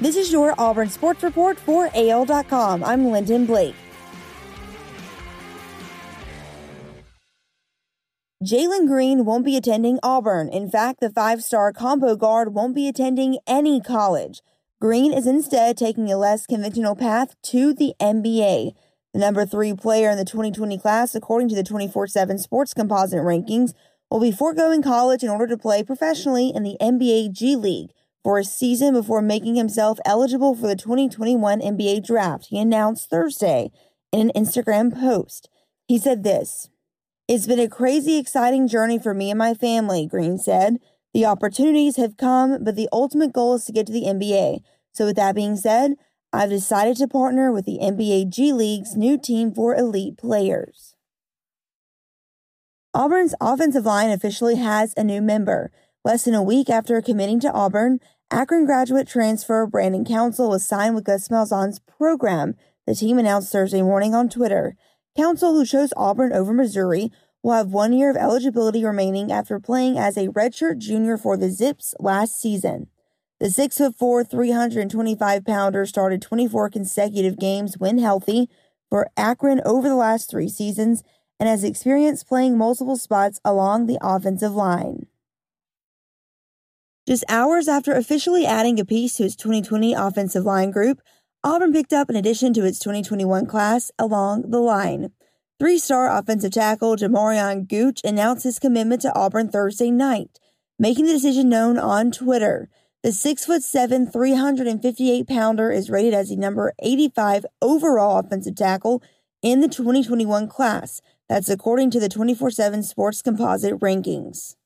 This is your Auburn Sports Report for AL.com. I'm Lyndon Blake. Jalen Green won't be attending Auburn. In fact, the five star combo guard won't be attending any college. Green is instead taking a less conventional path to the NBA. The number three player in the 2020 class, according to the 24 7 Sports Composite rankings, will be foregoing college in order to play professionally in the NBA G League for a season before making himself eligible for the 2021 NBA draft, he announced Thursday in an Instagram post. He said this It's been a crazy, exciting journey for me and my family, Green said. The opportunities have come, but the ultimate goal is to get to the NBA. So, with that being said, I've decided to partner with the NBA G League's new team for elite players. Auburn's offensive line officially has a new member. Less than a week after committing to Auburn, Akron graduate transfer Brandon Council was signed with Gus Malzahn's program, the team announced Thursday morning on Twitter. Council, who chose Auburn over Missouri, will have one year of eligibility remaining after playing as a redshirt junior for the Zips last season. The 6'4, 325 pounder started 24 consecutive games when healthy for Akron over the last three seasons and has experience playing multiple spots along the offensive line. Just hours after officially adding a piece to its 2020 offensive line group, Auburn picked up an addition to its 2021 class along the line. Three star offensive tackle Jamarion Gooch announced his commitment to Auburn Thursday night, making the decision known on Twitter. The 6'7, 358 pounder is rated as the number 85 overall offensive tackle in the 2021 class. That's according to the 24 7 Sports Composite rankings.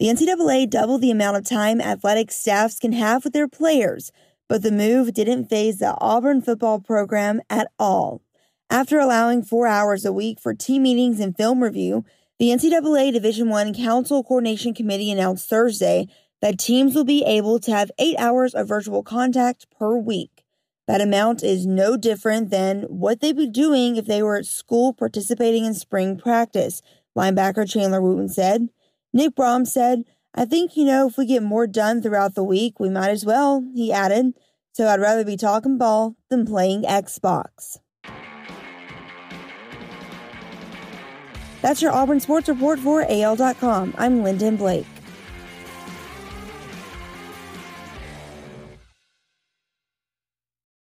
The NCAA doubled the amount of time athletic staffs can have with their players, but the move didn't faze the Auburn football program at all. After allowing four hours a week for team meetings and film review, the NCAA Division I Council Coordination Committee announced Thursday that teams will be able to have eight hours of virtual contact per week. That amount is no different than what they'd be doing if they were at school participating in spring practice, linebacker Chandler Wooten said. Nick Brahms said, I think, you know, if we get more done throughout the week, we might as well, he added. So I'd rather be talking ball than playing Xbox. That's your Auburn Sports Report for AL.com. I'm Lyndon Blake.